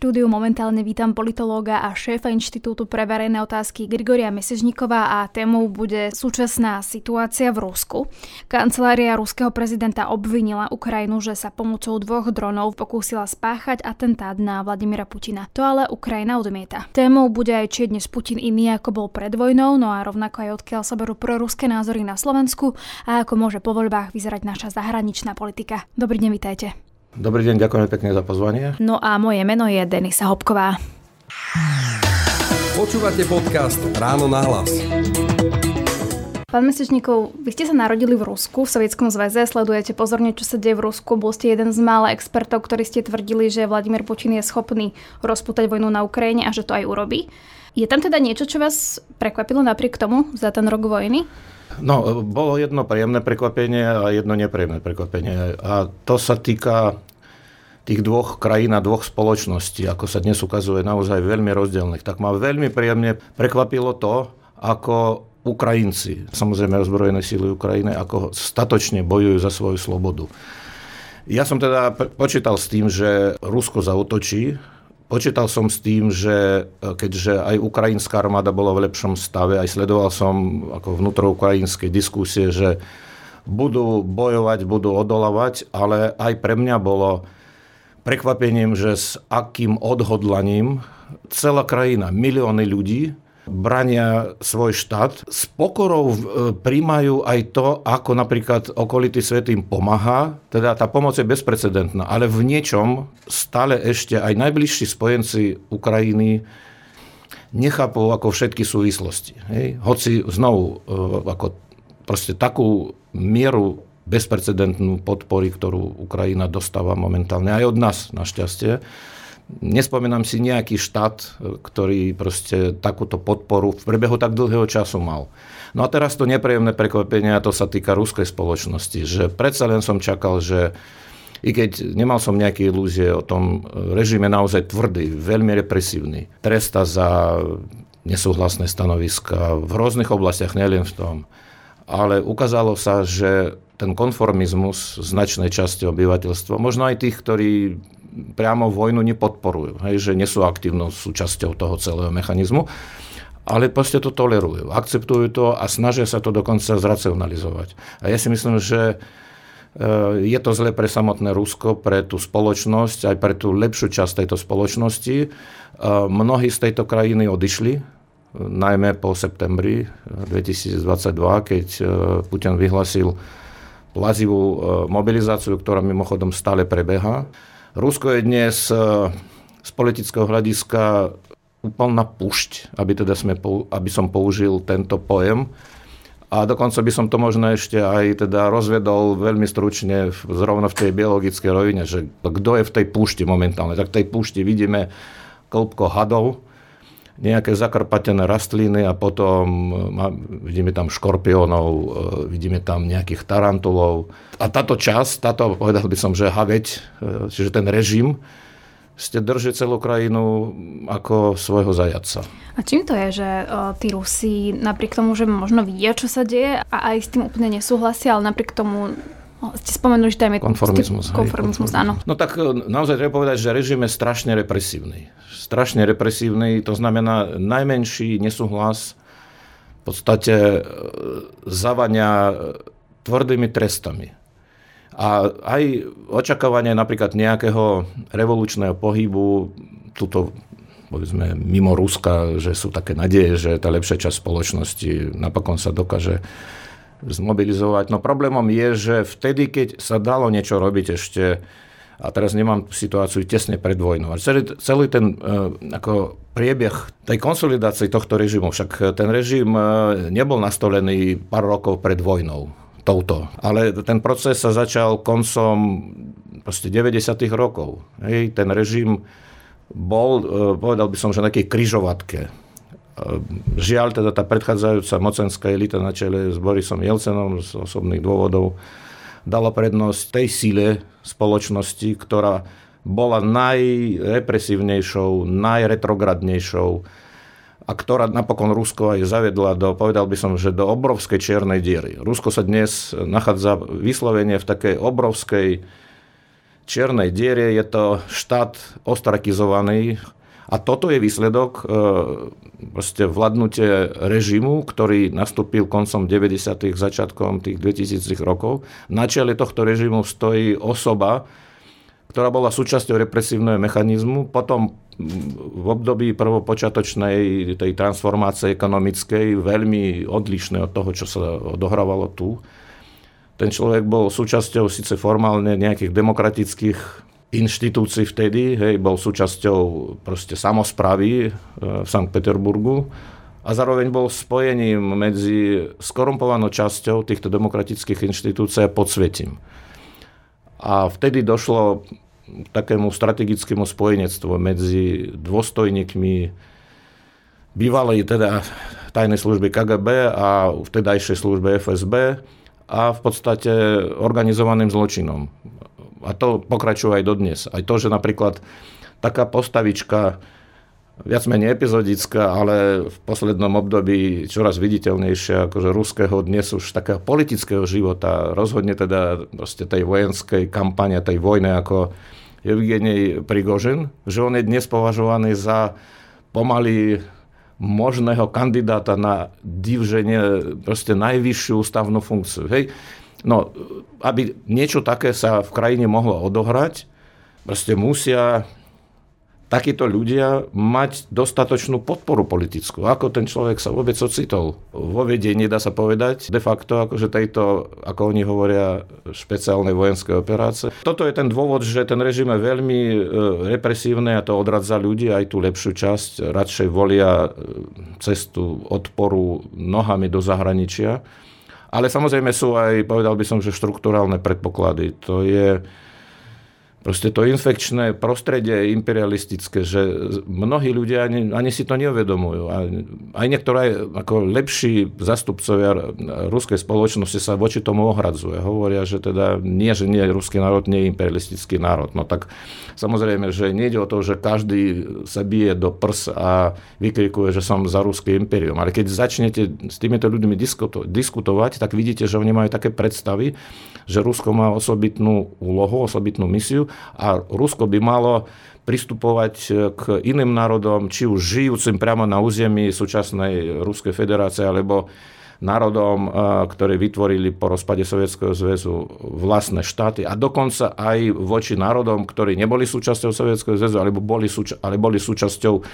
štúdiu momentálne vítam politológa a šéfa Inštitútu pre verejné otázky Grigoria Mesežníková a témou bude súčasná situácia v Rusku. Kancelária ruského prezidenta obvinila Ukrajinu, že sa pomocou dvoch dronov pokúsila spáchať atentát na Vladimira Putina. To ale Ukrajina odmieta. Témou bude aj či dnes Putin iný ako bol pred vojnou, no a rovnako aj odkiaľ sa berú proruské názory na Slovensku a ako môže po voľbách vyzerať naša zahraničná politika. Dobrý deň, vitajte. Dobrý deň, ďakujem pekne za pozvanie. No a moje meno je Denisa Hopková. Počúvate podcast Ráno na hlas. Pán Mesečníkov, vy ste sa narodili v Rusku, v Sovietskom zväze, sledujete pozorne, čo sa deje v Rusku. Bol ste jeden z mála expertov, ktorí ste tvrdili, že Vladimír Putin je schopný rozputať vojnu na Ukrajine a že to aj urobí. Je tam teda niečo, čo vás prekvapilo napriek tomu za ten rok vojny? No, bolo jedno príjemné prekvapenie a jedno nepríjemné prekvapenie. A to sa týka tých dvoch krajín a dvoch spoločností, ako sa dnes ukazuje naozaj veľmi rozdielnych. Tak ma veľmi príjemne prekvapilo to, ako Ukrajinci, samozrejme ozbrojené síly Ukrajiny, ako statočne bojujú za svoju slobodu. Ja som teda počítal s tým, že Rusko zautočí, Počítal som s tým, že e, keďže aj ukrajinská armáda bola v lepšom stave, aj sledoval som ako vnútroukrajinské diskusie, že budú bojovať, budú odolávať, ale aj pre mňa bolo prekvapením, že s akým odhodlaním celá krajina, milióny ľudí, brania svoj štát. S pokorou e, príjmajú aj to, ako napríklad okolitý svet im pomáha. Teda tá pomoc je bezprecedentná, ale v niečom stále ešte aj najbližší spojenci Ukrajiny nechápu ako všetky súvislosti. Hej? Hoci znovu e, ako proste takú mieru bezprecedentnú podpory, ktorú Ukrajina dostáva momentálne aj od nás, našťastie, Nespomínam si nejaký štát, ktorý proste takúto podporu v priebehu tak dlhého času mal. No a teraz to nepríjemné prekvapenie, a to sa týka ruskej spoločnosti, že predsa len som čakal, že i keď nemal som nejaké ilúzie o tom režime naozaj tvrdý, veľmi represívny, tresta za nesúhlasné stanoviska v rôznych oblastiach, nielen v tom. Ale ukázalo sa, že ten konformizmus značnej časti obyvateľstva, možno aj tých, ktorí priamo vojnu nepodporujú, hej, že nie sú aktívnou súčasťou toho celého mechanizmu, ale proste to tolerujú, akceptujú to a snažia sa to dokonca zracionalizovať. A ja si myslím, že e, je to zle pre samotné Rusko, pre tú spoločnosť, aj pre tú lepšiu časť tejto spoločnosti. E, mnohí z tejto krajiny odišli, najmä po septembri 2022, keď e, Putin vyhlasil plazivú mobilizáciu, ktorá mimochodom stále prebieha. Rusko je dnes e, z politického hľadiska úplná pušť, aby, teda sme, aby som použil tento pojem. A dokonca by som to možno ešte aj teda rozvedol veľmi stručne zrovna v tej biologickej rovine, že kto je v tej púšti momentálne. Tak v tej púšti vidíme klbko hadov, nejaké zakrpatené rastliny a potom e, vidíme tam škorpiónov, e, vidíme tam nejakých tarantulov. A táto časť, táto povedal by som, že haveť, e, čiže ten režim, ste drží celú krajinu ako svojho zajaca. A čím to je, že tí Rusi napriek tomu, že možno vidia, čo sa deje a aj s tým úplne nesúhlasia, ale napriek tomu ste spomenuli, že tam je konformizmus. Konformizmus, áno. No tak naozaj treba povedať, že režim je strašne represívny strašne represívny, to znamená najmenší nesúhlas v podstate e, zavania e, tvrdými trestami. A aj očakávanie napríklad nejakého revolučného pohybu, tuto povedzme mimo Ruska, že sú také nadeje, že tá lepšia časť spoločnosti napokon sa dokáže zmobilizovať. No problémom je, že vtedy, keď sa dalo niečo robiť ešte a teraz nemám situáciu tesne pred vojnou. Celý, celý ten uh, ako priebeh tej konsolidácie tohto režimu, však ten režim uh, nebol nastolený pár rokov pred vojnou touto. Ale ten proces sa začal koncom proste 90. rokov. Hej, ten režim bol, uh, povedal by som, že na takej kryžovatke. Žiaľ, teda tá predchádzajúca mocenská elita na čele s Borisom Jelcenom z osobných dôvodov dala prednosť tej síle spoločnosti, ktorá bola najrepresívnejšou, najretrogradnejšou a ktorá napokon Rusko aj zavedla do, povedal by som, že do obrovskej čiernej diery. Rusko sa dnes nachádza vyslovene v takej obrovskej čiernej diere, je to štát ostrakizovaný a toto je výsledok e, vládnutie režimu, ktorý nastúpil koncom 90. začiatkom tých 2000 rokov. Na čele tohto režimu stojí osoba, ktorá bola súčasťou represívneho mechanizmu. Potom v období prvopočiatočnej tej transformácie ekonomickej, veľmi odlišné od toho, čo sa odohrávalo tu. Ten človek bol súčasťou síce formálne nejakých demokratických inštitúcií vtedy, hej, bol súčasťou proste samozpravy e, v Sankt Peterburgu a zároveň bol spojením medzi skorumpovanou časťou týchto demokratických inštitúcií a podsvetím. A vtedy došlo takému strategickému spojenectvu medzi dôstojníkmi bývalej teda tajnej služby KGB a vtedajšej služby FSB a v podstate organizovaným zločinom. A to pokračuje aj dodnes. Aj to, že napríklad taká postavička, viac menej epizodická, ale v poslednom období čoraz viditeľnejšia akože ruského dnes už takého politického života, rozhodne teda tej vojenskej kampane, tej vojne ako Evgenej Prigožin, že on je dnes považovaný za pomaly možného kandidáta na divženie proste najvyššiu ústavnú funkciu. Hej. No, aby niečo také sa v krajine mohlo odohrať, proste musia takíto ľudia mať dostatočnú podporu politickú. Ako ten človek sa vôbec ocitol vo vedení, dá sa povedať, de facto akože tejto, ako oni hovoria, špeciálnej vojenskej operácie. Toto je ten dôvod, že ten režim je veľmi e, represívny a to odradza ľudí, aj tú lepšiu časť radšej volia e, cestu odporu nohami do zahraničia. Ale samozrejme sú aj, povedal by som, že štruktúrálne predpoklady. To je Proste to infekčné prostredie imperialistické, že mnohí ľudia ani, ani si to neuvedomujú. A aj niektoré ako lepší zastupcovia ruskej spoločnosti sa voči tomu ohradzuje. Hovoria, že teda nie, že nie ruský národ, nie je imperialistický národ. No tak samozrejme, že nejde o to, že každý sa bije do prs a vykrikuje, že som za ruský imperium. Ale keď začnete s týmito ľuďmi diskutovať, tak vidíte, že oni majú také predstavy, že Rusko má osobitnú úlohu, osobitnú misiu a Rusko by malo pristupovať k iným národom, či už žijúcim priamo na území súčasnej Ruskej federácie, alebo národom, ktoré vytvorili po rozpade Sovietskeho zväzu vlastné štáty a dokonca aj voči národom, ktorí neboli súčasťou Sovietskeho zväzu, alebo boli, súča- ale boli súčasťou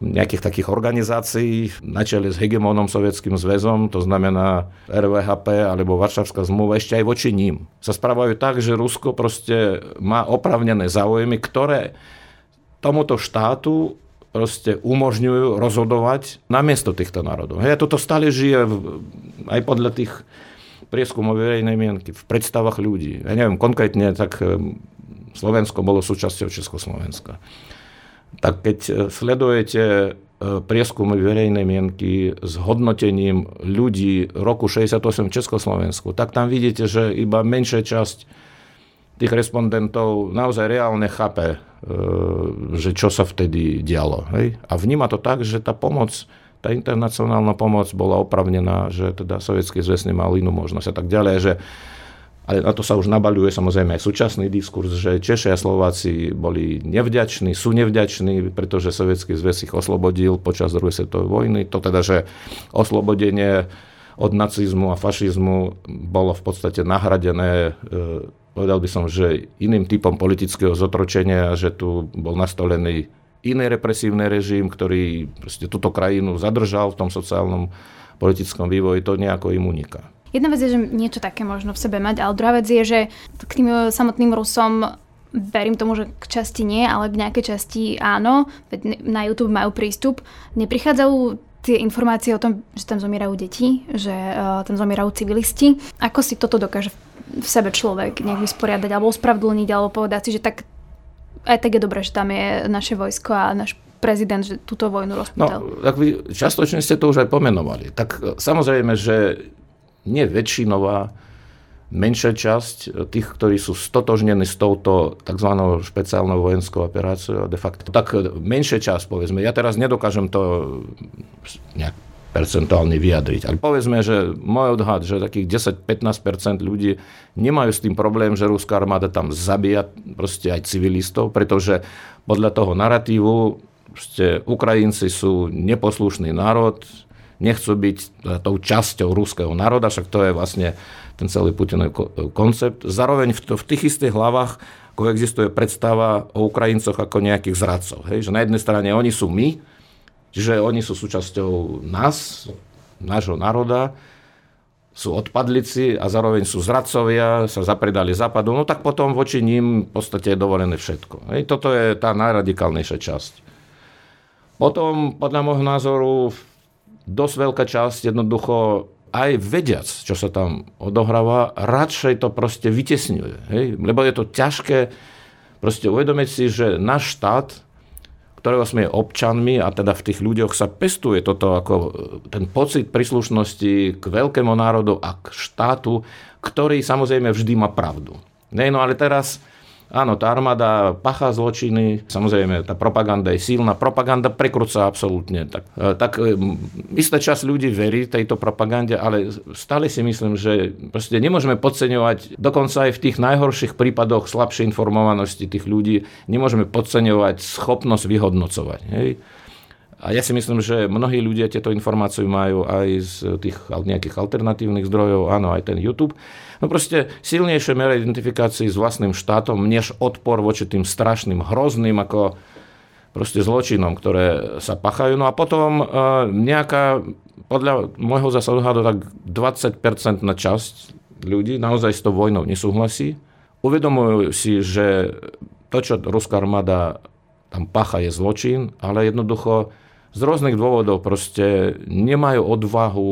nejakých takých organizácií na čele s hegemónom Sovietským zväzom, to znamená RVHP alebo Varšavská zmluva, ešte aj voči ním. Sa správajú tak, že Rusko proste má opravnené záujmy, ktoré tomuto štátu proste umožňujú rozhodovať namiesto týchto národov. Hej, toto stále žije v, aj podľa tých prieskumov verejnej mienky, v predstavách ľudí. Ja neviem, konkrétne, tak eh, Slovensko bolo súčasťou Československa tak keď e, sledujete e, prieskumy verejnej mienky s hodnotením ľudí roku 68 v Československu, tak tam vidíte, že iba menšia časť tých respondentov naozaj reálne chápe, e, že čo sa vtedy dialo. Hej? A vníma to tak, že tá pomoc, tá internacionálna pomoc bola opravnená, že teda Sovietský zväz nemal inú možnosť a tak ďalej, že ale na to sa už nabaľuje samozrejme aj súčasný diskurs, že Češi a Slováci boli nevďační, sú nevďační, pretože Sovietský zväz ich oslobodil počas druhej svetovej vojny. To teda, že oslobodenie od nacizmu a fašizmu bolo v podstate nahradené, e, povedal by som, že iným typom politického zotročenia, že tu bol nastolený iný represívny režim, ktorý túto krajinu zadržal v tom sociálnom politickom vývoji, to nejako im uniká. Jedna vec je, že niečo také možno v sebe mať, ale druhá vec je, že k tým samotným Rusom verím tomu, že k časti nie, ale k nejakej časti áno, veď na YouTube majú prístup. Neprichádzajú tie informácie o tom, že tam zomierajú deti, že uh, tam zomierajú civilisti. Ako si toto dokáže v sebe človek nejak vysporiadať alebo ospravedlniť alebo povedať si, že tak aj tak je dobré, že tam je naše vojsko a náš prezident, že túto vojnu rozputal. No, tak vy častočne ste to už aj pomenovali. Tak samozrejme, že nie väčšinová, menšia časť tých, ktorí sú stotožnení s touto tzv. špeciálnou vojenskou operáciou de facto. Tak menšia časť, povedzme. Ja teraz nedokážem to nejak percentuálne vyjadriť. Ale povedzme, že môj odhad, že takých 10-15% ľudí nemajú s tým problém, že ruská armáda tam zabíja proste aj civilistov, pretože podľa toho narratívu Ukrajinci sú neposlušný národ, nechcú byť tou časťou ruského národa, však to je vlastne ten celý Putinov koncept. Zároveň v, v tých istých hlavách koexistuje predstava o Ukrajincoch ako nejakých zradcov. Hej? Že na jednej strane oni sú my, Čiže oni sú súčasťou nás, nášho národa, sú odpadlici a zároveň sú zradcovia, sa zapredali západu, no tak potom voči ním v podstate je dovolené všetko. Hej, toto je tá najradikálnejšia časť. Potom, podľa môjho názoru, dosť veľká časť jednoducho aj vediac, čo sa tam odohráva, radšej to proste vytesňuje. Hej? Lebo je to ťažké proste uvedomiť si, že náš štát ktorého sme občanmi a teda v tých ľuďoch sa pestuje toto ako e, ten pocit príslušnosti k veľkému národu a k štátu, ktorý samozrejme vždy má pravdu. Nej, no ale teraz Áno, tá armáda pachá zločiny, samozrejme tá propaganda je silná, propaganda prekrúca absolútne. Tak, e, tak e, istá časť ľudí verí tejto propagande, ale stále si myslím, že proste nemôžeme podceňovať, dokonca aj v tých najhorších prípadoch slabšej informovanosti tých ľudí, nemôžeme podceňovať schopnosť vyhodnocovať. Hej? A ja si myslím, že mnohí ľudia tieto informácie majú aj z tých nejakých alternatívnych zdrojov, áno, aj ten YouTube. No proste silnejšie mere identifikácii s vlastným štátom, než odpor voči tým strašným, hrozným ako proste zločinom, ktoré sa pachajú. No a potom e, nejaká, podľa môjho zase tak 20% na časť ľudí naozaj s tou vojnou nesúhlasí. Uvedomujú si, že to, čo ruská armáda tam pacha, je zločin, ale jednoducho z rôznych dôvodov proste nemajú odvahu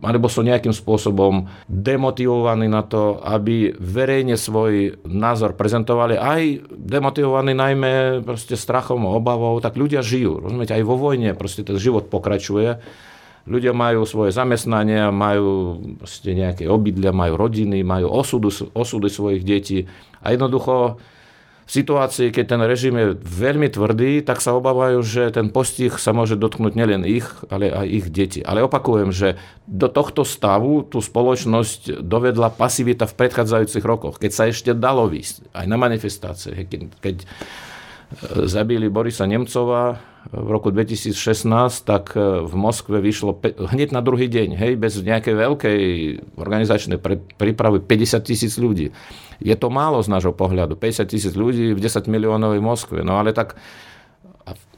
alebo sú nejakým spôsobom demotivovaní na to, aby verejne svoj názor prezentovali, aj demotivovaní najmä proste strachom, obavou, tak ľudia žijú. Rozumiete, aj vo vojne proste ten život pokračuje. Ľudia majú svoje zamestnania, majú proste nejaké obydlia, majú rodiny, majú osudu, osudy svojich detí a jednoducho situácii, keď ten režim je veľmi tvrdý, tak sa obávajú, že ten postih sa môže dotknúť nielen ich, ale aj ich deti. Ale opakujem, že do tohto stavu tú spoločnosť dovedla pasivita v predchádzajúcich rokoch, keď sa ešte dalo výsť aj na manifestácie, keď, keď zabili Borisa Nemcova v roku 2016, tak e, v Moskve vyšlo hneď na druhý deň, hej, bez nejakej veľkej organizačnej prípravy 50 tisíc ľudí. Je to málo z nášho pohľadu. 50 tisíc ľudí v 10 miliónovej Moskve. No ale tak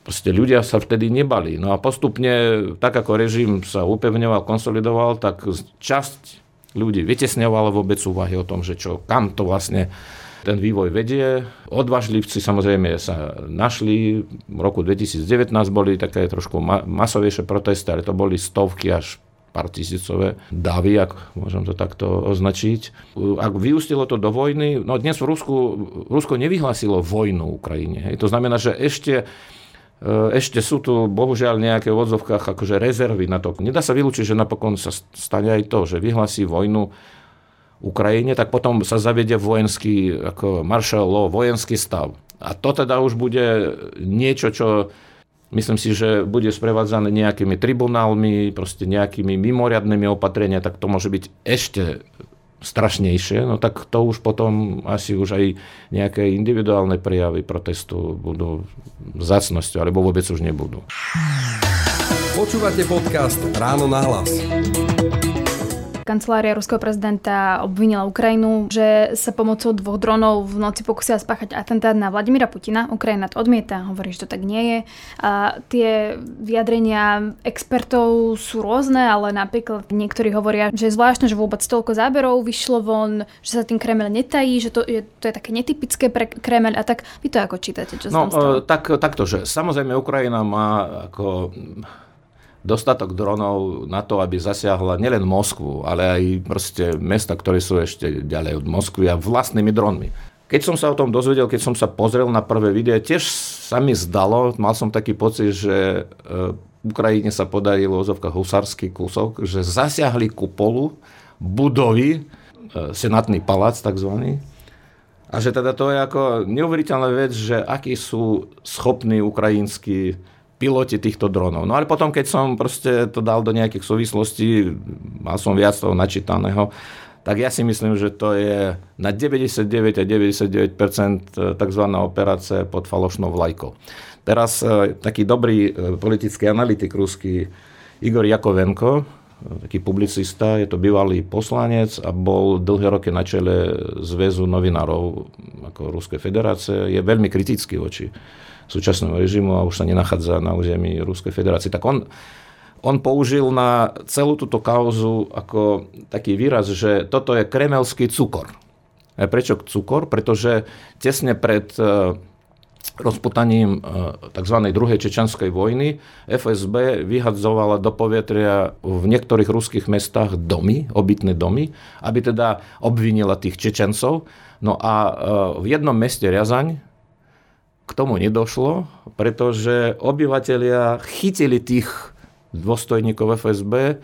proste ľudia sa vtedy nebali. No a postupne, tak ako režim sa upevňoval, konsolidoval, tak časť ľudí vytesňovala vôbec úvahy o tom, že čo, kam to vlastne ten vývoj vedie. Odvážlivci samozrejme sa našli. V roku 2019 boli také trošku masovejšie protesty, ale to boli stovky až pár tisícové davy, ak môžem to takto označiť. Ak vyústilo to do vojny, no dnes v Rusku, Rusko nevyhlásilo vojnu Ukrajine. Hej. To znamená, že ešte e, ešte sú tu bohužiaľ nejaké v odzovkách akože rezervy na to. Nedá sa vylúčiť, že napokon sa stane aj to, že vyhlasí vojnu Ukrajine, tak potom sa zavedie vojenský, ako maršal law, vojenský stav. A to teda už bude niečo, čo Myslím si, že bude sprevádzané nejakými tribunálmi, proste nejakými mimoriadnými opatrenia, tak to môže byť ešte strašnejšie, no tak to už potom asi už aj nejaké individuálne prejavy protestu budú zácnosťou, alebo vôbec už nebudú. Počúvate podcast Ráno na hlas. Kancelária ruského prezidenta obvinila Ukrajinu, že sa pomocou dvoch dronov v noci pokusila spáchať atentát na Vladimira Putina. Ukrajina to odmieta, hovorí, že to tak nie je. A tie vyjadrenia expertov sú rôzne, ale napríklad niektorí hovoria, že je zvláštne, že vôbec toľko záberov vyšlo von, že sa tým Kreml netají, že to je, to je také netypické pre Kreml. A tak vy to ako čítate? Čo no, e, tak, takto, že samozrejme Ukrajina má ako dostatok dronov na to, aby zasiahla nielen Moskvu, ale aj proste mesta, ktoré sú ešte ďalej od Moskvy a vlastnými dronmi. Keď som sa o tom dozvedel, keď som sa pozrel na prvé videá, tiež sa mi zdalo, mal som taký pocit, že e, Ukrajine sa podarilo ozovka husársky kúsok, že zasiahli kupolu budovy senátny palác takzvaný. A že teda to je ako neuveriteľná vec, že akí sú schopní ukrajinskí piloti týchto dronov. No ale potom, keď som proste to dal do nejakých súvislostí, mal som viac toho načítaného, tak ja si myslím, že to je na 99 a 99% tzv. operácia pod falošnou vlajkou. Teraz e, taký dobrý e, politický analytik ruský Igor Jakovenko, taký publicista, je to bývalý poslanec a bol dlhé roky na čele Zväzu novinárov ako Ruskej federácie. Je veľmi kritický voči súčasnému režimu a už sa nenachádza na území Ruskej federácie. Tak on on použil na celú túto kauzu ako taký výraz, že toto je kremelský cukor. Prečo cukor? Pretože tesne pred e, rozputaním e, tzv. druhej čečanskej vojny FSB vyhadzovala do povetria v niektorých ruských mestách domy, obytné domy, aby teda obvinila tých Čečencov. No a e, v jednom meste Riazaň k tomu nedošlo, pretože obyvateľia chytili tých dôstojníkov FSB,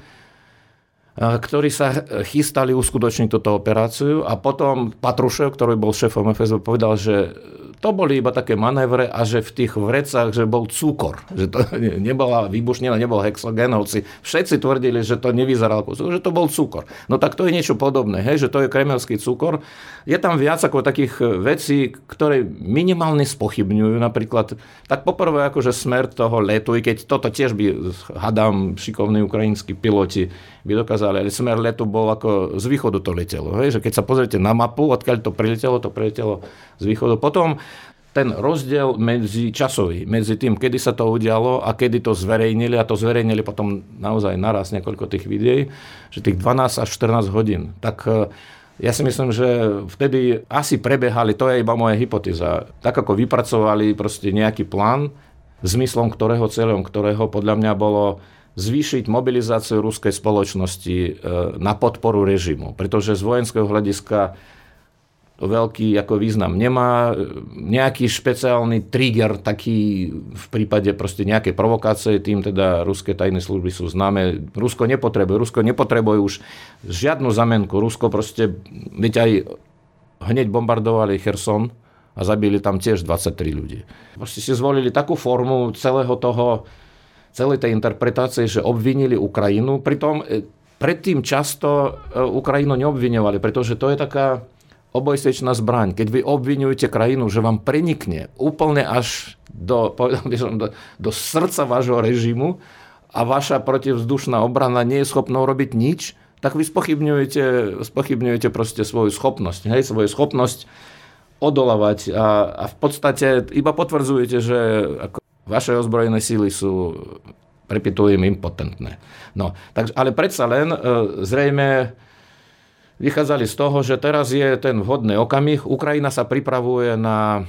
ktorí sa chystali uskutočniť túto operáciu. A potom Patrušev, ktorý bol šéfom FSB, povedal, že to boli iba také manévre a že v tých vrecách, že bol cukor, že to nebola výbušnina, nebol hexogen, hoci všetci tvrdili, že to nevyzeralo ako cukor, že to bol cukor. No tak to je niečo podobné, hej, že to je kremelský cukor. Je tam viac ako takých vecí, ktoré minimálne spochybňujú, napríklad, tak poprvé akože smer toho letu, i keď toto tiež by, hadám, šikovní ukrajinskí piloti by dokázali, ale smer letu bol ako z východu to letelo, hej, že keď sa pozriete na mapu, odkiaľ to priletelo, to priletelo z východu. Potom ten rozdiel medzi časový, medzi tým, kedy sa to udialo a kedy to zverejnili, a to zverejnili potom naozaj naraz niekoľko tých videí, že tých 12 až 14 hodín, tak e, ja si myslím, že vtedy asi prebehali, to je iba moja hypotéza, tak ako vypracovali proste nejaký plán, zmyslom ktorého, cieľom ktorého podľa mňa bolo zvýšiť mobilizáciu ruskej spoločnosti e, na podporu režimu. Pretože z vojenského hľadiska veľký ako význam nemá. Nejaký špeciálny trigger taký v prípade proste nejakej provokácie, tým teda ruské tajné služby sú známe. Rusko nepotrebuje, Rusko nepotrebuje už žiadnu zamenku. Rusko proste, veď aj hneď bombardovali Kherson a zabili tam tiež 23 ľudí. Proste si zvolili takú formu celého toho, celej tej interpretácie, že obvinili Ukrajinu. Pritom e, predtým často e, Ukrajinu neobviňovali, pretože to je taká obojstečná zbraň. Keď vy obvinujete krajinu, že vám prenikne úplne až do, by som, do, do srdca vášho režimu a vaša protivzdušná obrana nie je schopná urobiť nič, tak vy spochybňujete, spochybňujete proste svoju schopnosť. Hej, svoju schopnosť odolávať a, a v podstate iba potvrdzujete, že ako vaše ozbrojené síly sú prepitujem impotentné. No, takže, ale predsa len e, zrejme vychádzali z toho, že teraz je ten vhodný okamih. Ukrajina sa pripravuje na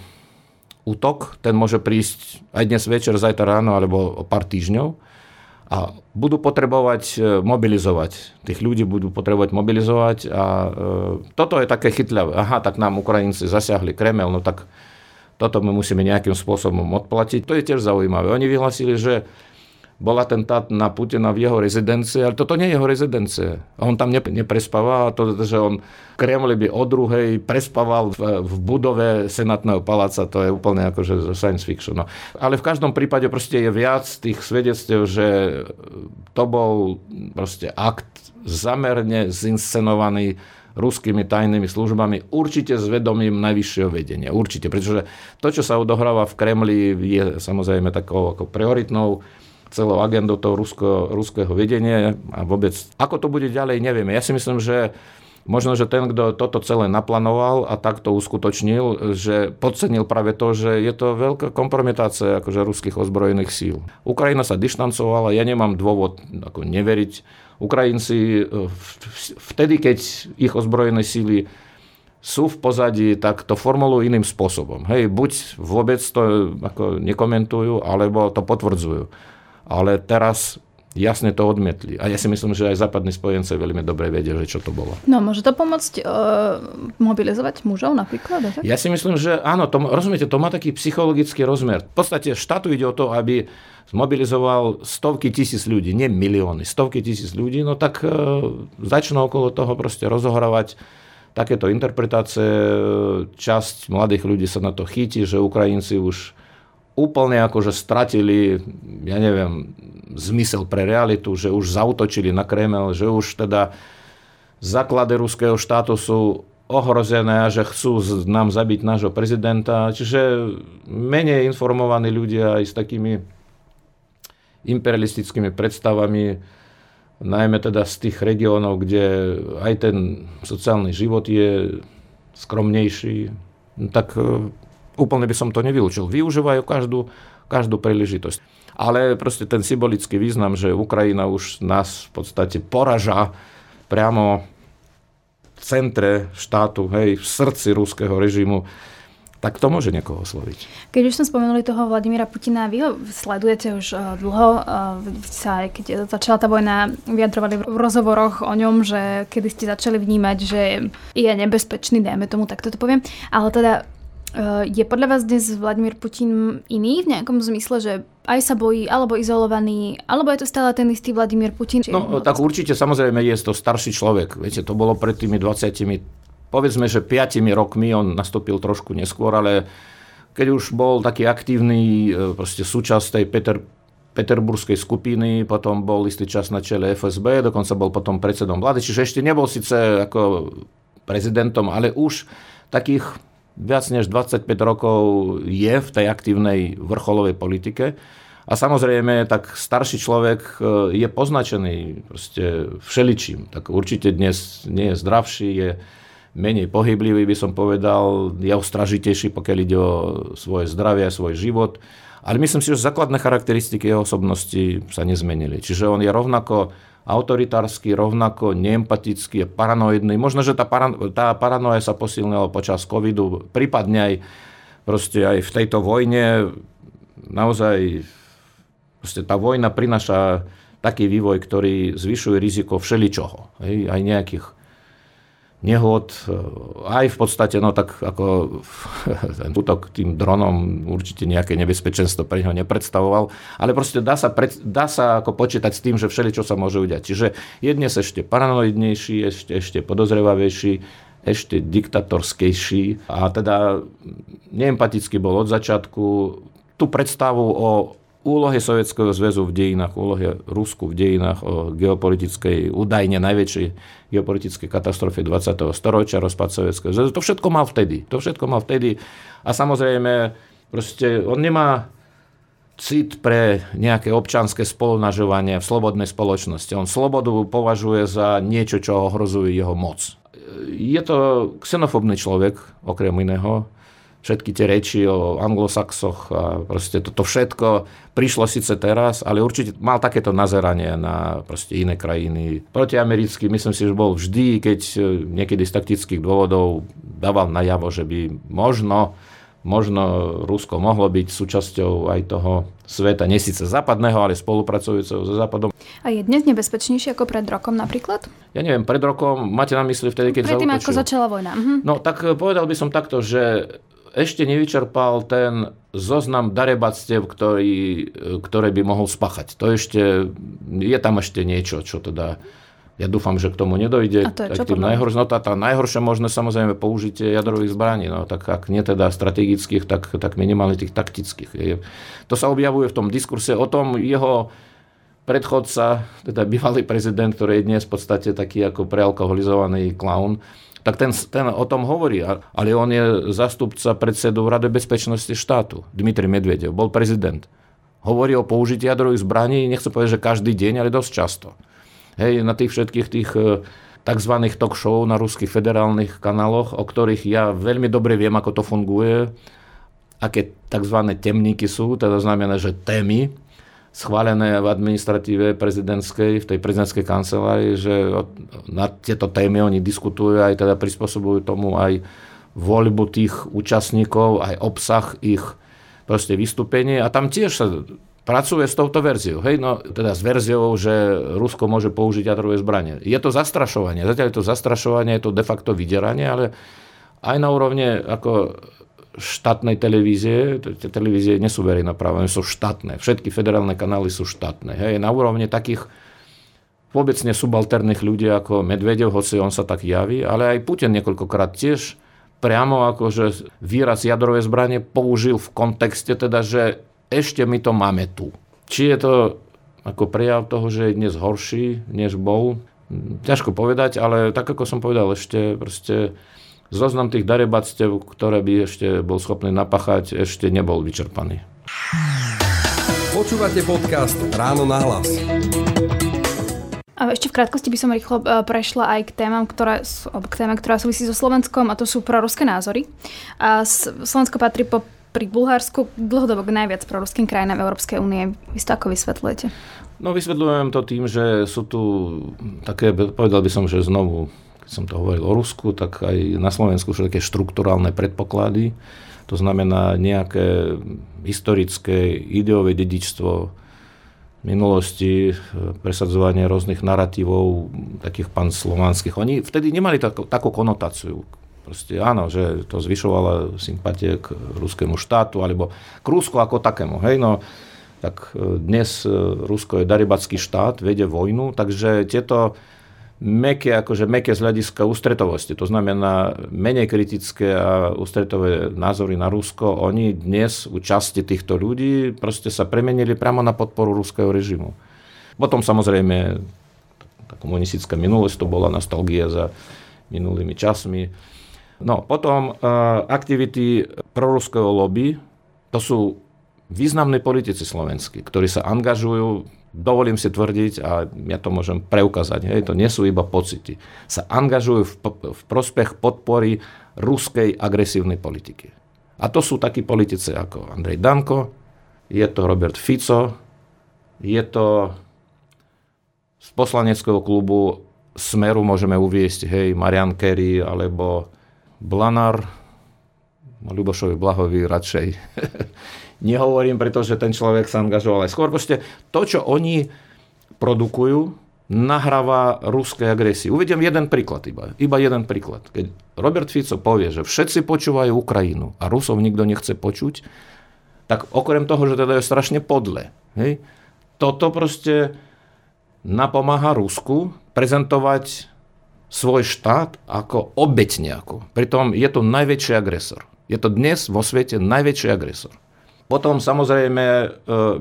útok, ten môže prísť aj dnes večer, zajtra ráno alebo o pár týždňov. A budú potrebovať e, mobilizovať. Tých ľudí budú potrebovať mobilizovať a e, toto je také chytľavé. Aha, tak nám Ukrajinci zasiahli Kremel, no tak toto my musíme nejakým spôsobom odplatiť. To je tiež zaujímavé. Oni vyhlasili, že bol atentát na Putina v jeho rezidencii, ale toto nie je jeho rezidencie. On tam neprespáva, to, že on Kremli by o druhej prespával v, v budove Senátneho paláca, to je úplne akože science fiction. No. Ale v každom prípade proste je viac tých svedectiev, že to bol proste akt zamerne zinscenovaný ruskými tajnými službami, určite s vedomím najvyššieho vedenia. Určite, pretože to, čo sa odohráva v Kremli, je samozrejme takou ako prioritnou celou agendou toho rusko, ruského vedenia a vôbec, ako to bude ďalej, nevieme. Ja si myslím, že Možno, že ten, kto toto celé naplánoval a takto uskutočnil, že podcenil práve to, že je to veľká kompromitácia akože ruských ozbrojených síl. Ukrajina sa dištancovala, ja nemám dôvod ako neveriť. Ukrajinci e, vtedy, keď ich ozbrojené síly sú v pozadí, tak to formulujú iným spôsobom. Hej, buď vôbec to ako nekomentujú, alebo to potvrdzujú ale teraz jasne to odmietli. A ja si myslím, že aj západní spojenci veľmi dobre vedia, že čo to bolo. No, môže to pomôcť e, mobilizovať mužov napríklad? Tak? Ja si myslím, že áno, to, rozumiete, to má taký psychologický rozmer. V podstate štátu ide o to, aby zmobilizoval stovky tisíc ľudí, nie milióny, stovky tisíc ľudí, no tak e, začnú okolo toho proste rozohrávať takéto interpretácie, časť mladých ľudí sa na to chytí, že Ukrajinci už úplne akože stratili, ja neviem, zmysel pre realitu, že už zautočili na Kreml, že už teda základy ruského štátu sú ohrozené a že chcú nám zabiť nášho prezidenta. Čiže menej informovaní ľudia aj s takými imperialistickými predstavami, najmä teda z tých regiónov, kde aj ten sociálny život je skromnejší, tak úplne by som to nevylúčil. Využívajú každú, každú príležitosť. Ale proste ten symbolický význam, že Ukrajina už nás v podstate poraža priamo v centre štátu, hej, v srdci ruského režimu, tak to môže niekoho osloviť. Keď už sme spomenuli toho Vladimíra Putina, vy ho sledujete už uh, dlho, uh, sa keď začala tá vojna, vyjadrovali v rozhovoroch o ňom, že kedy ste začali vnímať, že je nebezpečný, dajme tomu, takto to poviem, ale teda Eh, je podľa vás dnes Vladimír Putin iný v nejakom zmysle, že aj sa bojí, alebo izolovaný, alebo je to stále ten istý Vladimír Putin? No tak určite samozrejme je to starší človek. Viete, to bolo pred tými 20 povedzme, že 5 rokmi on nastúpil trošku neskôr, ale keď už bol taký aktívny eh, proste súčasť tej Peter, peterburskej skupiny, potom bol istý čas na čele FSB, dokonca bol potom predsedom vlády, čiže ešte nebol síce ako prezidentom, ale už takých viac než 25 rokov je v tej aktívnej vrcholovej politike. A samozrejme, tak starší človek e, je poznačený proste všeličím. Tak určite dnes nie je zdravší, je menej pohyblivý, by som povedal, je ostražitejší, pokiaľ ide o svoje zdravie a svoj život. Ale myslím si, že základné charakteristiky jeho osobnosti sa nezmenili. Čiže on je rovnako autoritársky, rovnako neempatický, paranoidný. Možno, že tá, paran- tá paranoja sa posilnila počas covidu, prípadne aj, aj v tejto vojne. Naozaj tá vojna prináša taký vývoj, ktorý zvyšuje riziko všeličoho. Aj nejakých nehod, e, aj v podstate, no tak ako ten útok tým dronom určite nejaké nebezpečenstvo pre neho nepredstavoval, ale proste dá sa, pred, dá sa ako počítať s tým, že všeli, čo sa môže udiať. Čiže je dnes ešte paranoidnejší, ešte, ešte podozrevavejší, ešte diktatorskejší a teda neempatický bol od začiatku. Tú predstavu o úlohe Sovietskeho zväzu v dejinách, úlohe Rusku v dejinách, o geopolitickej, údajne najväčšej geopolitickej katastrofe 20. storočia, rozpad Sovietskeho zväzu. To všetko mal vtedy. To všetko mal vtedy. A samozrejme, proste on nemá cit pre nejaké občanské spolunažovanie v slobodnej spoločnosti. On slobodu považuje za niečo, čo ohrozuje jeho moc. Je to xenofobný človek, okrem iného, všetky tie reči o anglosaxoch a proste toto všetko prišlo síce teraz, ale určite mal takéto nazeranie na proste iné krajiny. Protiamerický, myslím si, že bol vždy, keď e, niekedy z taktických dôvodov dával najavo, že by možno možno Rusko mohlo byť súčasťou aj toho sveta, nie síce západného, ale spolupracujúceho so západom. A je dnes nebezpečnejšie ako pred rokom napríklad? Ja neviem, pred rokom máte na mysli vtedy, keď Predtým, ako začala vojna. Mhm. No tak povedal by som takto, že ešte nevyčerpal ten zoznam darebactiev, ktorý, ktoré by mohol spáchať. To ešte, je tam ešte niečo, čo teda ja dúfam, že k tomu nedojde. A to je čo no, tá, tá najhoršia možné samozrejme použitie jadrových zbraní. No, tak ak nie teda strategických, tak, tak minimálne tých taktických. Je, to sa objavuje v tom diskurse o tom jeho predchodca, teda bývalý prezident, ktorý je dnes v podstate taký ako prealkoholizovaný klaun, tak ten, ten o tom hovorí, ale on je zastupca predsedu Rady bezpečnosti štátu. Dmitri Medvedev bol prezident. Hovorí o použití jadrových zbraní, nechcem povedať, že každý deň, ale dosť často. Hej, na tých všetkých tých e, tzv. talk show na ruských federálnych kanáloch, o ktorých ja veľmi dobre viem, ako to funguje, aké tzv. temníky sú, teda znamená, že témy, schválené v administratíve prezidentskej, v tej prezidentskej kancelárii, že na tieto témy oni diskutujú aj teda prispôsobujú tomu aj voľbu tých účastníkov, aj obsah ich proste vystúpenie a tam tiež sa pracuje s touto verziou. Hej, no, teda s verziou, že Rusko môže použiť jadrové zbranie. Je to zastrašovanie. Zatiaľ je to zastrašovanie, je to de facto vydieranie, ale aj na úrovne ako štátnej televízie, tie televízie nie sú verejnoprávne, sú štátne. Všetky federálne kanály sú štátne. Hej, na úrovni takých vôbec nesubalterných ľudí ako Medvedev, hoci on sa tak javí, ale aj Putin niekoľkokrát tiež priamo akože výraz jadrové zbranie použil v kontexte teda, že ešte my to máme tu. Či je to ako prejav toho, že je dnes horší, než bol, ťažko povedať, ale tak ako som povedal, ešte proste zoznam tých darebactiev, ktoré by ešte bol schopný napachať, ešte nebol vyčerpaný. Počúvate podcast Ráno na hlas. A ešte v krátkosti by som rýchlo e, prešla aj k témam, ktoré, k téme, ktorá súvisí so Slovenskom a to sú proruské názory. A Slovensko patrí po pri Bulharsku dlhodobo k najviac proruským krajinám Európskej únie. Vy to ako vysvetľujete? No vysvetľujem to tým, že sú tu také, povedal by som, že znovu, keď som to hovoril o Rusku, tak aj na Slovensku sú také štruktúrálne predpoklady. To znamená nejaké historické ideové dedičstvo, minulosti, e, presadzovanie rôznych narratívov, takých panslovanských. Oni vtedy nemali takú, takú konotáciu. Proste áno, že to zvyšovalo sympatie k ruskému štátu, alebo k Rusku ako takému. Hej, no, tak e, dnes e, Rusko je daribacký štát, vedie vojnu, takže tieto meké, akože meké z hľadiska ústretovosti, to znamená menej kritické a ústretové názory na Rusko, oni dnes u časti týchto ľudí proste sa premenili priamo na podporu ruského režimu. Potom samozrejme tá komunistická minulosť, to bola nostalgia za minulými časmi. No, potom uh, aktivity proruského lobby, to sú významní politici slovenskí, ktorí sa angažujú dovolím si tvrdiť, a ja to môžem preukázať, hej, to nie sú iba pocity, sa angažujú v, v prospech podpory ruskej agresívnej politiky. A to sú takí politici ako Andrej Danko, je to Robert Fico, je to z poslaneckého klubu Smeru môžeme uviesť, hej, Marian Kerry alebo Blanar, Ľubošovi Blahovi radšej nehovorím, pretože ten človek sa angažoval aj skôr. Proste to, čo oni produkujú, nahráva ruskej agresii. Uvediem jeden príklad iba. Iba jeden príklad. Keď Robert Fico povie, že všetci počúvajú Ukrajinu a Rusov nikto nechce počuť, tak okrem toho, že teda je strašne podle, hej, toto proste napomáha Rusku prezentovať svoj štát ako obeť nejakú. Pritom je to najväčší agresor. Je to dnes vo svete najväčší agresor. Potom samozrejme, e,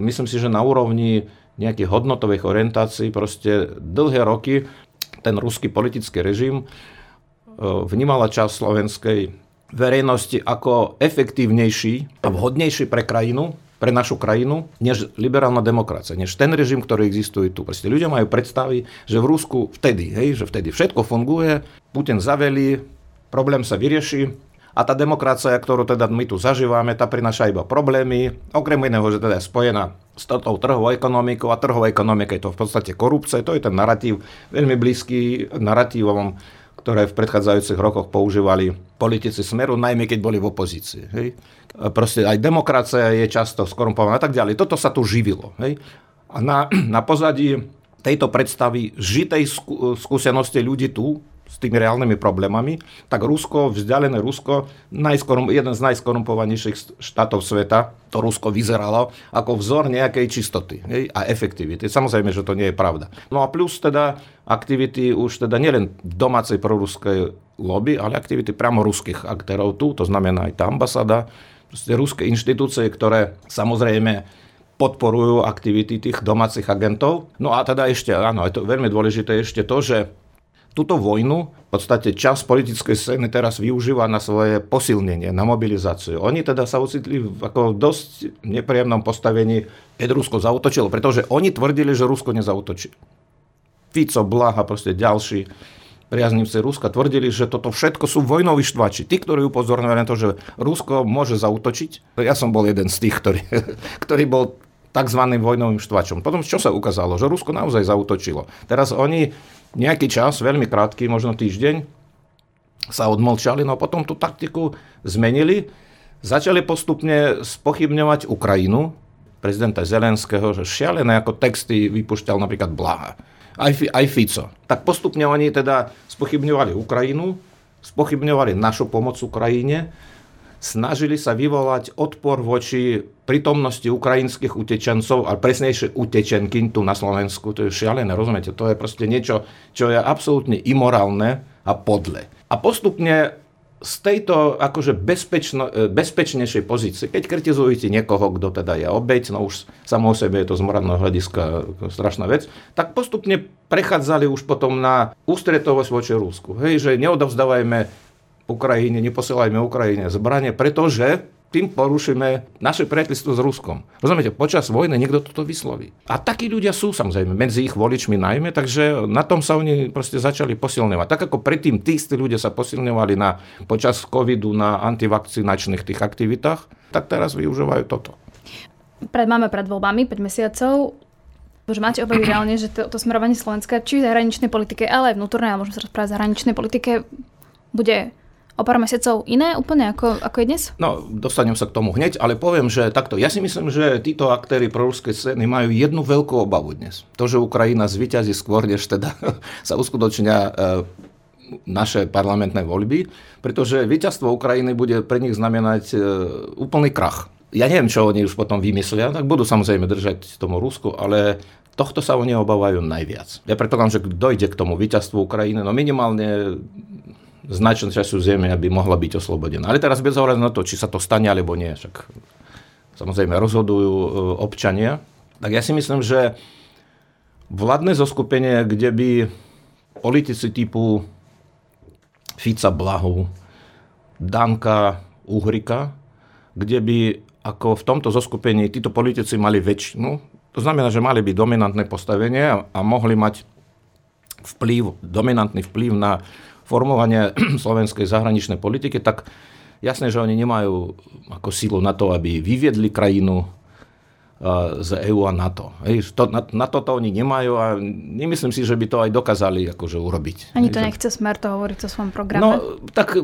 myslím si, že na úrovni nejakých hodnotových orientácií proste dlhé roky ten ruský politický režim e, vnímala časť slovenskej verejnosti ako efektívnejší a vhodnejší pre krajinu, pre našu krajinu, než liberálna demokracia, než ten režim, ktorý existuje tu. Proste ľudia majú predstavy, že v Rusku vtedy, hej, že vtedy všetko funguje, Putin zavelí, problém sa vyrieši, a tá demokracia, ktorú teda my tu zažívame, tá prináša iba problémy, okrem iného, že teda je spojená s tou trhovou ekonomikou a trhová ekonomika je to v podstate korupcia, to je ten narratív veľmi blízky narratívom, ktoré v predchádzajúcich rokoch používali politici Smeru, najmä keď boli v opozícii. Hej. Proste aj demokracia je často skorumpovaná a tak ďalej. Toto sa tu živilo. Hej. A na, na pozadí tejto predstavy žitej skúsenosti ľudí tu, s tými reálnymi problémami, tak Rusko, vzdialené Rusko, najskorum, jeden z najskorumpovanejších štátov sveta, to Rusko vyzeralo ako vzor nejakej čistoty hej, a efektivity. Samozrejme, že to nie je pravda. No a plus teda aktivity už teda nielen domácej proruskej lobby, ale aktivity priamo ruských aktérov tu, to znamená aj tá ambasáda, proste ruské inštitúcie, ktoré samozrejme podporujú aktivity tých domácich agentov. No a teda ešte, áno, je to veľmi dôležité ešte to, že túto vojnu v podstate čas politickej scény teraz využíva na svoje posilnenie, na mobilizáciu. Oni teda sa ocitli v ako dosť nepríjemnom postavení, keď Rusko zautočilo, pretože oni tvrdili, že Rusko nezautočí. Fico, Blaha, proste ďalší priaznivci Ruska tvrdili, že toto všetko sú vojnoví štvači. Tí, ktorí upozorňovali na to, že Rusko môže zautočiť. Ja som bol jeden z tých, ktorý, ktorý bol tzv. vojnovým štvačom. Potom čo sa ukázalo? Že Rusko naozaj zautočilo. Teraz oni nejaký čas, veľmi krátky, možno týždeň, sa odmlčali, no a potom tú taktiku zmenili, začali postupne spochybňovať Ukrajinu, prezidenta Zelenského, že šialené ako texty vypušťal napríklad Blaha, aj, aj Fico. Tak postupne oni teda spochybňovali Ukrajinu, spochybňovali našu pomoc Ukrajine, snažili sa vyvolať odpor voči prítomnosti ukrajinských utečencov, ale presnejšie utečenky tu na Slovensku. To je šialené, rozumiete? To je proste niečo, čo je absolútne imorálne a podle. A postupne z tejto akože bezpečno, e, bezpečnejšej pozície, keď kritizujete niekoho, kto teda je obeď, no už samo o sebe je to z morálneho hľadiska strašná vec, tak postupne prechádzali už potom na ústretovosť voči Rusku. Hej, že neodovzdávajme Ukrajine, neposielajme Ukrajine zbranie, pretože tým porušíme naše priateľstvo s Ruskom. Rozumiete, počas vojny niekto toto vysloví. A takí ľudia sú samozrejme, medzi ich voličmi najmä, takže na tom sa oni proste začali posilňovať. Tak ako predtým tí istí ľudia sa posilňovali na, počas covidu na antivakcinačných tých aktivitách, tak teraz využívajú toto. Pred, máme pred voľbami 5 mesiacov že máte obavy reálne, že to, to smerovanie Slovenska, či v zahraničnej politike, ale aj vnútornej, ale môžeme sa rozprávať o zahraničnej politike, bude o pár mesiacov iné úplne ako, ako je dnes? No, dostanem sa k tomu hneď, ale poviem, že takto. Ja si myslím, že títo aktéry proruskej scény majú jednu veľkú obavu dnes. To, že Ukrajina zvyťazí skôr, než teda sa uskutočnia e, naše parlamentné voľby, pretože víťazstvo Ukrajiny bude pre nich znamenať e, úplný krach. Ja neviem, čo oni už potom vymyslia, tak budú samozrejme držať tomu Rusku, ale tohto sa oni obávajú najviac. Ja predpokladám, že dojde k tomu víťazstvu Ukrajiny, no minimálne značnú času zeme, aby mohla byť oslobodená. Ale teraz bez ohľadu na to, či sa to stane alebo nie, však samozrejme rozhodujú e, občania, tak ja si myslím, že vládne zoskupenie, kde by politici typu Fica Blahu, Danka, Uhrika, kde by ako v tomto zoskupení títo politici mali väčšinu, to znamená, že mali by dominantné postavenie a, a mohli mať vplyv, dominantný vplyv na formovania slovenskej zahraničnej politiky, tak jasné, že oni nemajú ako sílu na to, aby vyviedli krajinu z EÚ a NATO. Hej, to, na, na toto oni nemajú a nemyslím si, že by to aj dokázali akože urobiť. Ani to nechce Smer to hovoriť o svojom programe? No, tak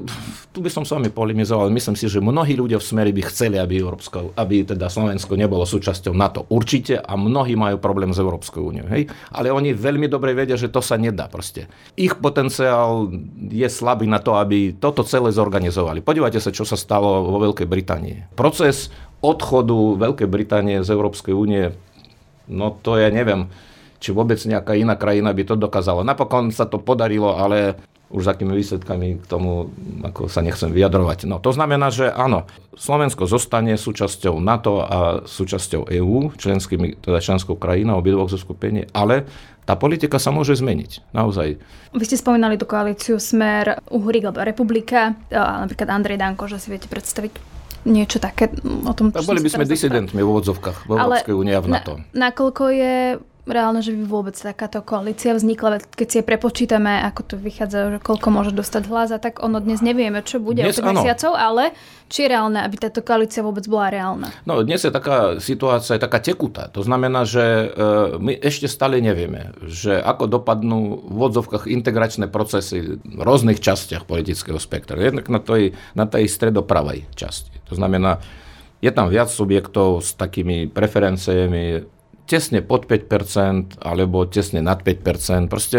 tu by som s vami polemizoval. Myslím si, že mnohí ľudia v Smeri by chceli, aby, Európska, aby teda Slovensko nebolo súčasťou NATO. Určite a mnohí majú problém s Európskou úniou. Hej? Ale oni veľmi dobre vedia, že to sa nedá proste. Ich potenciál je slabý na to, aby toto celé zorganizovali. Podívajte sa, čo sa stalo vo Veľkej Británii. Proces odchodu Veľkej Británie z Európskej únie, no to ja neviem, či vôbec nejaká iná krajina by to dokázala. Napokon sa to podarilo, ale už s akými výsledkami k tomu ako sa nechcem vyjadrovať. No to znamená, že áno, Slovensko zostane súčasťou NATO a súčasťou EÚ, členskými, teda členskou krajinou obidvoch zo skupení, ale tá politika sa môže zmeniť, naozaj. Vy ste spomínali tú koalíciu Smer, Uhrík alebo Republika, napríklad Andrej Danko, že si viete predstaviť niečo také o tom... Tak boli by sme disidentmi v úvodzovkách v Európskej únie a v NATO. Na, nakoľko je reálne, že by vôbec takáto koalícia vznikla, keď si je prepočítame, ako to vychádza, že koľko môže dostať hlas a tak ono dnes nevieme, čo bude dnes, o 5 mesiacov, ale či je reálne, aby táto koalícia vôbec bola reálna? No dnes je taká situácia, je taká tekutá. To znamená, že e, my ešte stále nevieme, že ako dopadnú v odzovkách integračné procesy v rôznych častiach politického spektra. Jednak na tej, na tej stredopravej časti. To znamená, je tam viac subjektov s takými preferenciami tesne pod 5% alebo tesne nad 5%, proste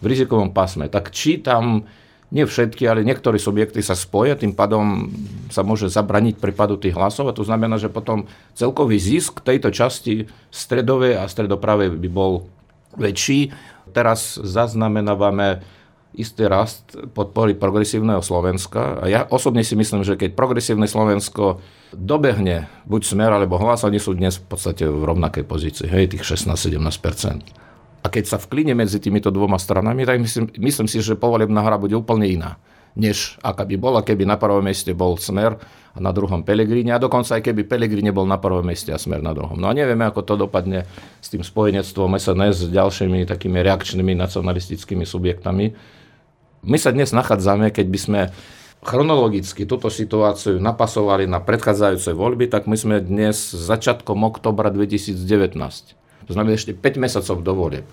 v rizikovom pásme. Tak či tam nie všetky, ale niektorí subjekty sa spoja, tým pádom sa môže zabraniť prípadu tých hlasov a to znamená, že potom celkový zisk tejto časti stredovej a stredopravej by bol väčší. Teraz zaznamenávame istý rast podpory progresívneho Slovenska a ja osobne si myslím, že keď progresívne Slovensko dobehne buď smer alebo hlas, oni sú dnes v podstate v rovnakej pozícii, hej, tých 16-17%. A keď sa vkline medzi týmito dvoma stranami, tak myslím, myslím si, že povolebná hra bude úplne iná, než aká by bola, keby na prvom mieste bol smer a na druhom Pelegrini, a dokonca aj keby Pelegrini bol na prvom mieste a smer na druhom. No a nevieme, ako to dopadne s tým spojenectvom SNS s ďalšími takými reakčnými nacionalistickými subjektami. My sa dnes nachádzame, keď by sme chronologicky túto situáciu napasovali na predchádzajúce voľby, tak my sme dnes začiatkom oktobra 2019. To znamená ešte 5 mesiacov do volieb.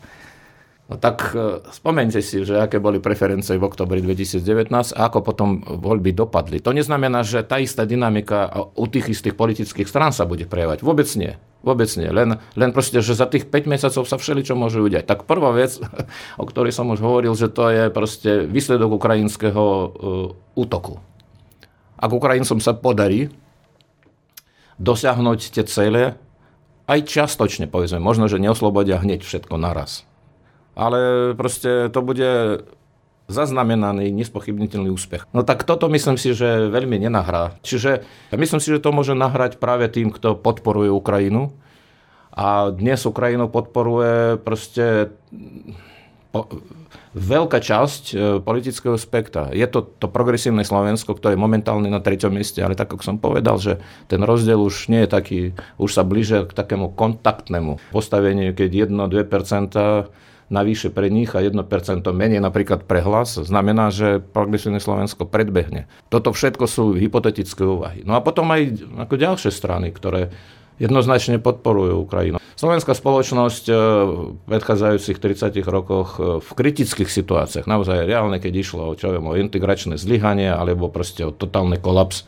No tak e, spomeňte si, že aké boli preferencie v oktobri 2019 a ako potom voľby dopadli. To neznamená, že tá istá dynamika u tých istých politických strán sa bude prejavať. Vôbec nie. Vôbec nie. Len, len proste, že za tých 5 mesiacov sa všeli, čo môže udiať. Tak prvá vec, o ktorej som už hovoril, že to je proste výsledok ukrajinského uh, útoku. ak Ukrajincom sa podarí dosiahnuť tie cele, aj čiastočne, povedzme, možno, že neoslobodia hneď všetko naraz. Ale proste to bude zaznamenaný, nespochybniteľný úspech. No tak toto myslím si, že veľmi nenahrá. Čiže myslím si, že to môže nahrať práve tým, kto podporuje Ukrajinu. A dnes Ukrajinu podporuje proste po, veľká časť e, politického spektra. Je to to progresívne Slovensko, ktoré je momentálne na treťom mieste, ale tak, ako som povedal, že ten rozdiel už nie je taký, už sa blíže k takému kontaktnému postaveniu, keď 1-2% navyše pre nich a 1% menej napríklad pre hlas, znamená, že progresívne Slovensko predbehne. Toto všetko sú hypotetické úvahy. No a potom aj ako ďalšie strany, ktoré jednoznačne podporujú Ukrajinu. Slovenská spoločnosť e, v predchádzajúcich 30 rokoch e, v kritických situáciách, naozaj reálne, keď išlo čo viem, o integračné zlyhanie alebo proste o totálny kolaps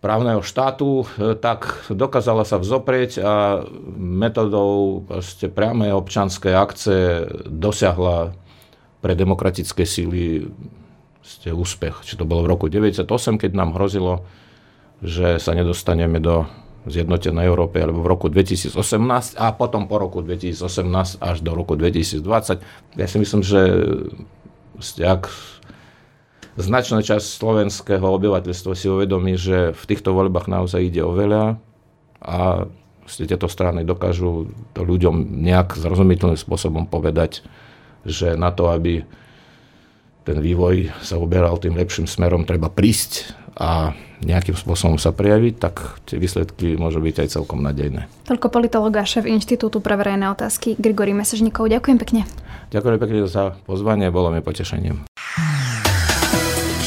právneho štátu, e, tak dokázala sa vzoprieť a metodou priamej občanskej akcie dosiahla pre demokratické síly úspech. Či to bolo v roku 1998, keď nám hrozilo, že sa nedostaneme do zjednotenej Európy, alebo v roku 2018 a potom po roku 2018 až do roku 2020. Ja si myslím, že ak značná časť slovenského obyvateľstva si uvedomí, že v týchto voľbách naozaj ide o veľa a tieto strany dokážu to ľuďom nejak zrozumiteľným spôsobom povedať, že na to, aby ten vývoj sa uberal tým lepším smerom, treba prísť a nejakým spôsobom sa prejaviť, tak tie výsledky môžu byť aj celkom nadejné. Toľko politológa, šéf Inštitútu pre verejné otázky Grigory Mesežníkov. Ďakujem pekne. Ďakujem pekne za pozvanie, bolo mi potešením.